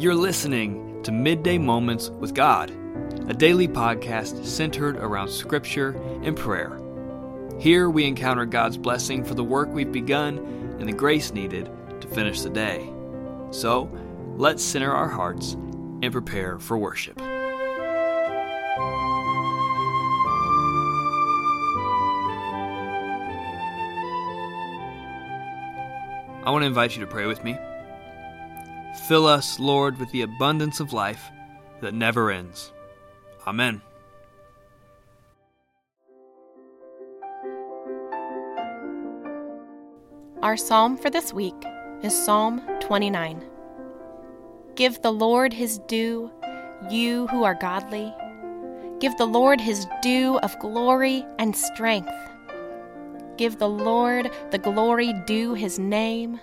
You're listening to Midday Moments with God, a daily podcast centered around Scripture and prayer. Here we encounter God's blessing for the work we've begun and the grace needed to finish the day. So, let's center our hearts and prepare for worship. I want to invite you to pray with me. Fill us, Lord, with the abundance of life that never ends. Amen. Our psalm for this week is Psalm 29. Give the Lord his due, you who are godly. Give the Lord his due of glory and strength. Give the Lord the glory due his name.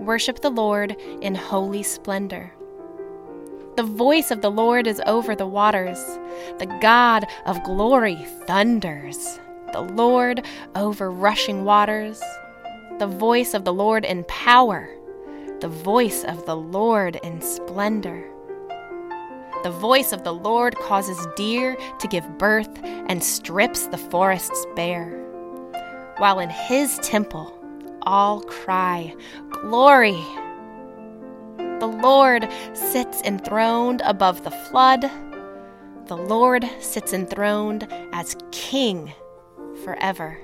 Worship the Lord in holy splendor. The voice of the Lord is over the waters. The God of glory thunders. The Lord over rushing waters. The voice of the Lord in power. The voice of the Lord in splendor. The voice of the Lord causes deer to give birth and strips the forests bare. While in his temple all cry, Glory! The Lord sits enthroned above the flood. The Lord sits enthroned as King forever.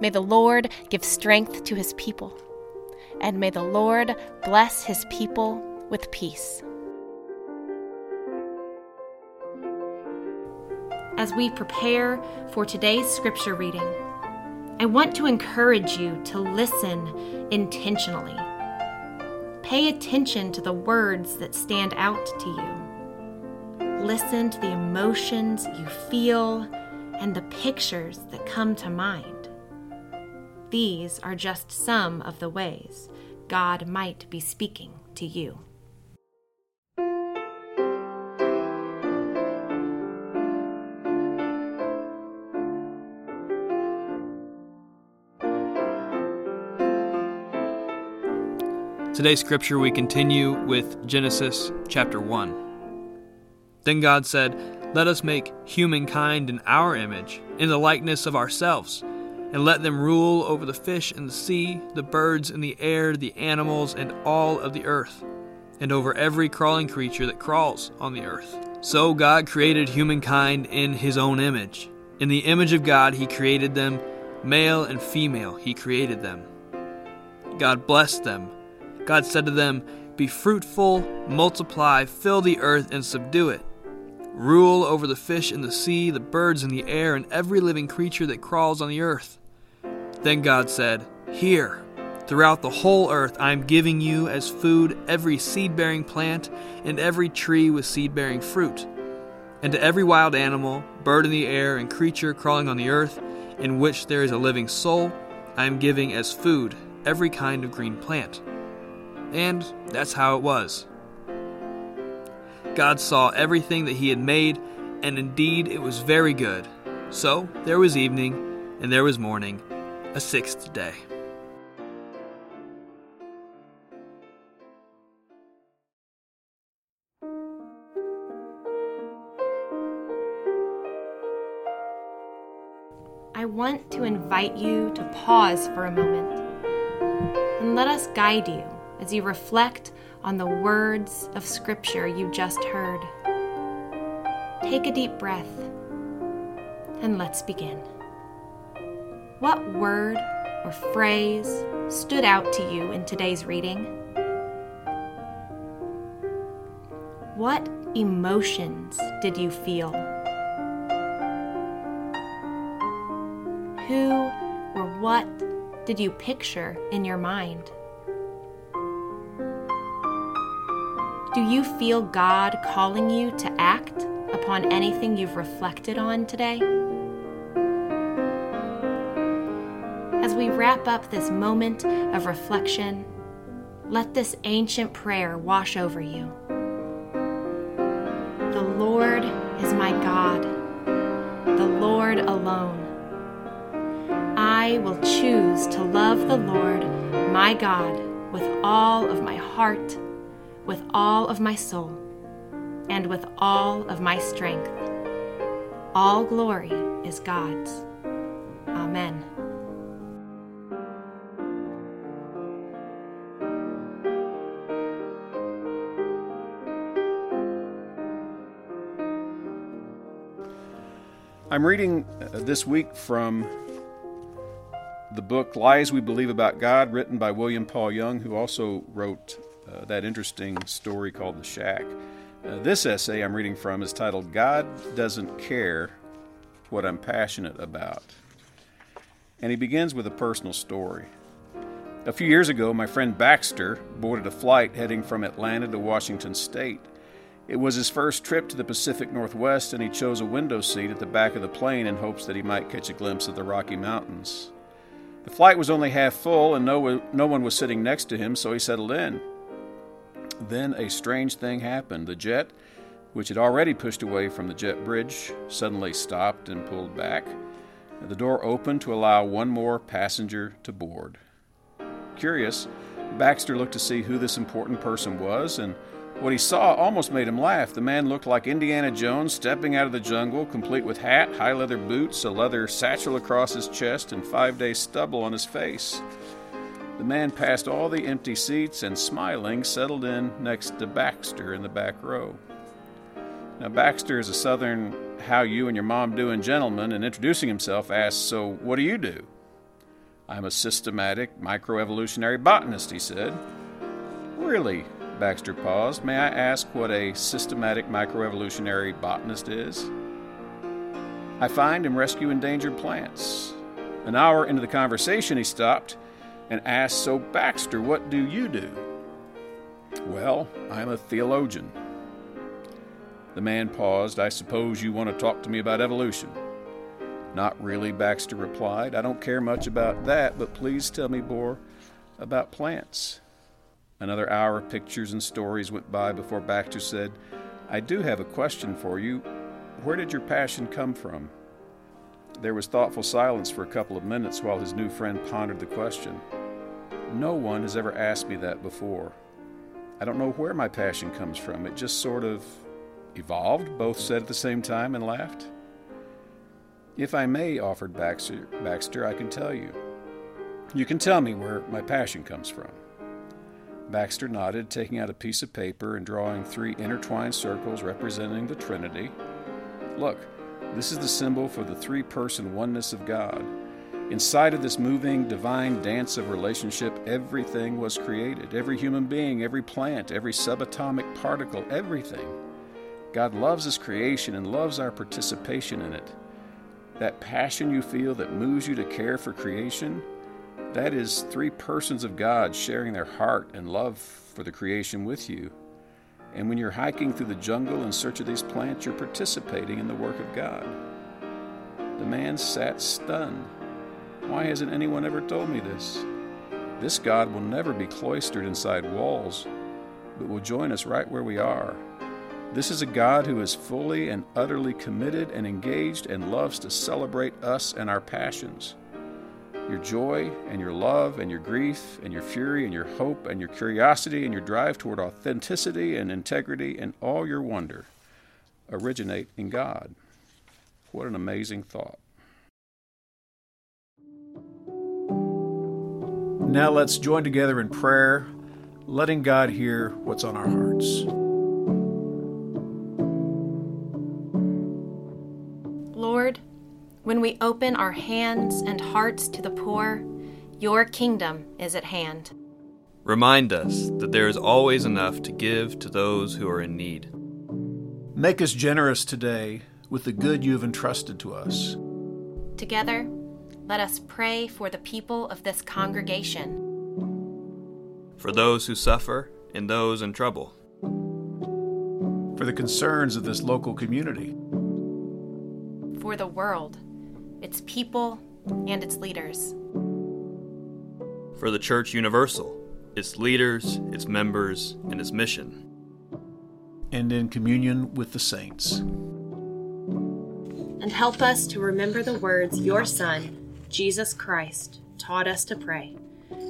May the Lord give strength to his people, and may the Lord bless his people with peace. As we prepare for today's scripture reading, I want to encourage you to listen intentionally. Pay attention to the words that stand out to you. Listen to the emotions you feel and the pictures that come to mind. These are just some of the ways God might be speaking to you. Today's scripture we continue with Genesis chapter 1. Then God said, Let us make humankind in our image, in the likeness of ourselves, and let them rule over the fish in the sea, the birds in the air, the animals, and all of the earth, and over every crawling creature that crawls on the earth. So God created humankind in his own image. In the image of God he created them, male and female he created them. God blessed them God said to them, Be fruitful, multiply, fill the earth, and subdue it. Rule over the fish in the sea, the birds in the air, and every living creature that crawls on the earth. Then God said, Here, throughout the whole earth, I am giving you as food every seed bearing plant and every tree with seed bearing fruit. And to every wild animal, bird in the air, and creature crawling on the earth, in which there is a living soul, I am giving as food every kind of green plant. And that's how it was. God saw everything that He had made, and indeed it was very good. So there was evening, and there was morning, a sixth day. I want to invite you to pause for a moment and let us guide you as you reflect on the words of Scripture you just heard. Take a deep breath and let's begin. What word or phrase stood out to you in today's reading? What emotions did you feel? Who or what did you picture in your mind? Do you feel God calling you to act upon anything you've reflected on today? As we wrap up this moment of reflection, let this ancient prayer wash over you. The Lord is my God, the Lord alone. I will choose to love the Lord my God with all of my heart with all of my soul and with all of my strength. All glory is God's. Amen. I'm reading uh, this week from the book Lies We Believe About God, written by William Paul Young, who also wrote uh, that interesting story called The Shack. Uh, this essay I'm reading from is titled God Doesn't Care What I'm Passionate About. And he begins with a personal story. A few years ago, my friend Baxter boarded a flight heading from Atlanta to Washington State. It was his first trip to the Pacific Northwest, and he chose a window seat at the back of the plane in hopes that he might catch a glimpse of the Rocky Mountains. The flight was only half full, and no, no one was sitting next to him, so he settled in. Then a strange thing happened. The jet, which had already pushed away from the jet bridge, suddenly stopped and pulled back. The door opened to allow one more passenger to board. Curious, Baxter looked to see who this important person was, and what he saw almost made him laugh. The man looked like Indiana Jones stepping out of the jungle, complete with hat, high leather boots, a leather satchel across his chest, and five days' stubble on his face. The man passed all the empty seats and, smiling, settled in next to Baxter in the back row. Now, Baxter is a southern, how you and your mom doing gentleman, and introducing himself, asked, So, what do you do? I'm a systematic microevolutionary botanist, he said. Really? Baxter paused. May I ask what a systematic microevolutionary botanist is? I find and rescue endangered plants. An hour into the conversation, he stopped and asked, So, Baxter, what do you do? Well, I'm a theologian. The man paused. I suppose you want to talk to me about evolution. Not really, Baxter replied. I don't care much about that, but please tell me more about plants. Another hour of pictures and stories went by before Baxter said, I do have a question for you. Where did your passion come from? There was thoughtful silence for a couple of minutes while his new friend pondered the question. No one has ever asked me that before. I don't know where my passion comes from. It just sort of evolved, both said at the same time and laughed. If I may, offered Baxter, Baxter, I can tell you. You can tell me where my passion comes from. Baxter nodded, taking out a piece of paper and drawing three intertwined circles representing the Trinity. Look, this is the symbol for the three person oneness of God. Inside of this moving, divine dance of relationship, everything was created. Every human being, every plant, every subatomic particle, everything. God loves His creation and loves our participation in it. That passion you feel that moves you to care for creation, that is three persons of God sharing their heart and love for the creation with you. And when you're hiking through the jungle in search of these plants, you're participating in the work of God. The man sat stunned. Why hasn't anyone ever told me this? This God will never be cloistered inside walls, but will join us right where we are. This is a God who is fully and utterly committed and engaged and loves to celebrate us and our passions your joy and your love and your grief and your fury and your hope and your curiosity and your drive toward authenticity and integrity and all your wonder originate in God. What an amazing thought. Now let's join together in prayer, letting God hear what's on our hearts. When we open our hands and hearts to the poor, your kingdom is at hand. Remind us that there is always enough to give to those who are in need. Make us generous today with the good you have entrusted to us. Together, let us pray for the people of this congregation. For those who suffer and those in trouble. For the concerns of this local community. For the world its people, and its leaders. For the Church Universal, its leaders, its members, and its mission. And in communion with the saints. And help us to remember the words your Son, Jesus Christ, taught us to pray,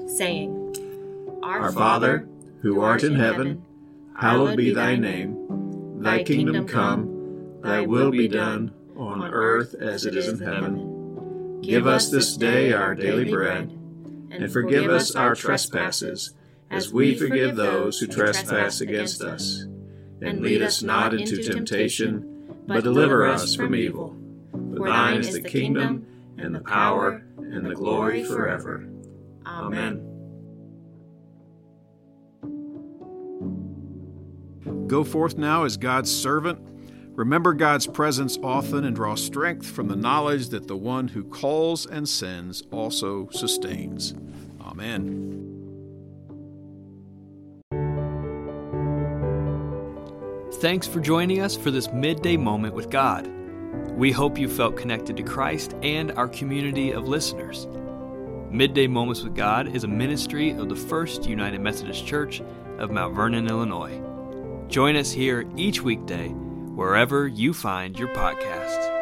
saying, Our, Our Father, who art in heaven, hallowed be thy name. Thy kingdom come, thy will be done, on earth as it is in heaven. Give us this day our daily bread, and forgive us our trespasses, as we forgive those who trespass against us. And lead us not into temptation, but deliver us from evil. For thine is the kingdom, and the power, and the glory forever. Amen. Go forth now as God's servant. Remember God's presence often and draw strength from the knowledge that the one who calls and sends also sustains. Amen. Thanks for joining us for this midday moment with God. We hope you felt connected to Christ and our community of listeners. Midday Moments with God is a ministry of the First United Methodist Church of Mount Vernon, Illinois. Join us here each weekday, wherever you find your podcasts.